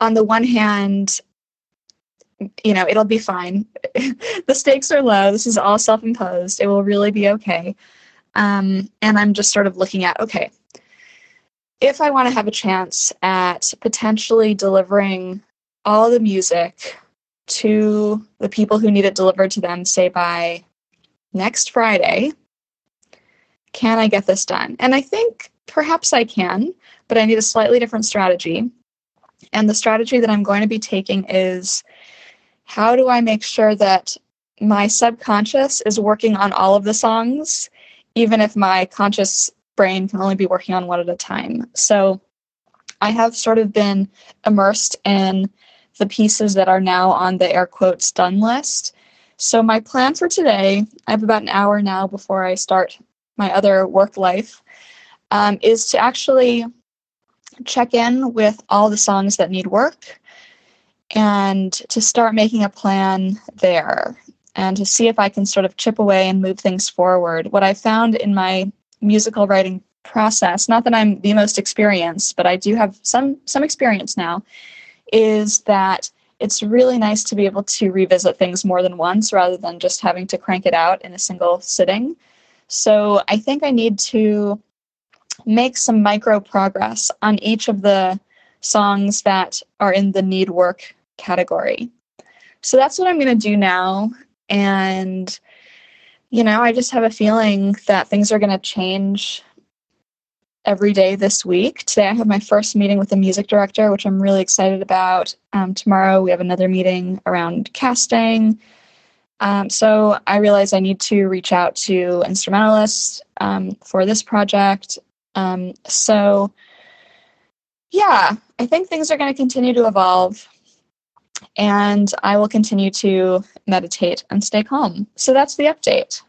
on the one hand, you know, it'll be fine. the stakes are low. This is all self imposed. It will really be okay. Um, and I'm just sort of looking at okay, if I want to have a chance at potentially delivering all the music to the people who need it delivered to them, say by next Friday, can I get this done? And I think perhaps I can, but I need a slightly different strategy. And the strategy that I'm going to be taking is how do I make sure that my subconscious is working on all of the songs, even if my conscious brain can only be working on one at a time? So I have sort of been immersed in the pieces that are now on the air quotes done list. So, my plan for today, I have about an hour now before I start my other work life, um, is to actually check in with all the songs that need work and to start making a plan there and to see if I can sort of chip away and move things forward. What I found in my musical writing process, not that I'm the most experienced, but I do have some some experience now, is that it's really nice to be able to revisit things more than once rather than just having to crank it out in a single sitting. So I think I need to make some micro progress on each of the songs that are in the need work category. So that's what I'm going to do now. And, you know, I just have a feeling that things are going to change every day this week. Today I have my first meeting with the music director, which I'm really excited about. Um, tomorrow we have another meeting around casting. Um, so I realize I need to reach out to instrumentalists um, for this project. Um, so yeah, I think things are going to continue to evolve and I will continue to meditate and stay calm. So that's the update.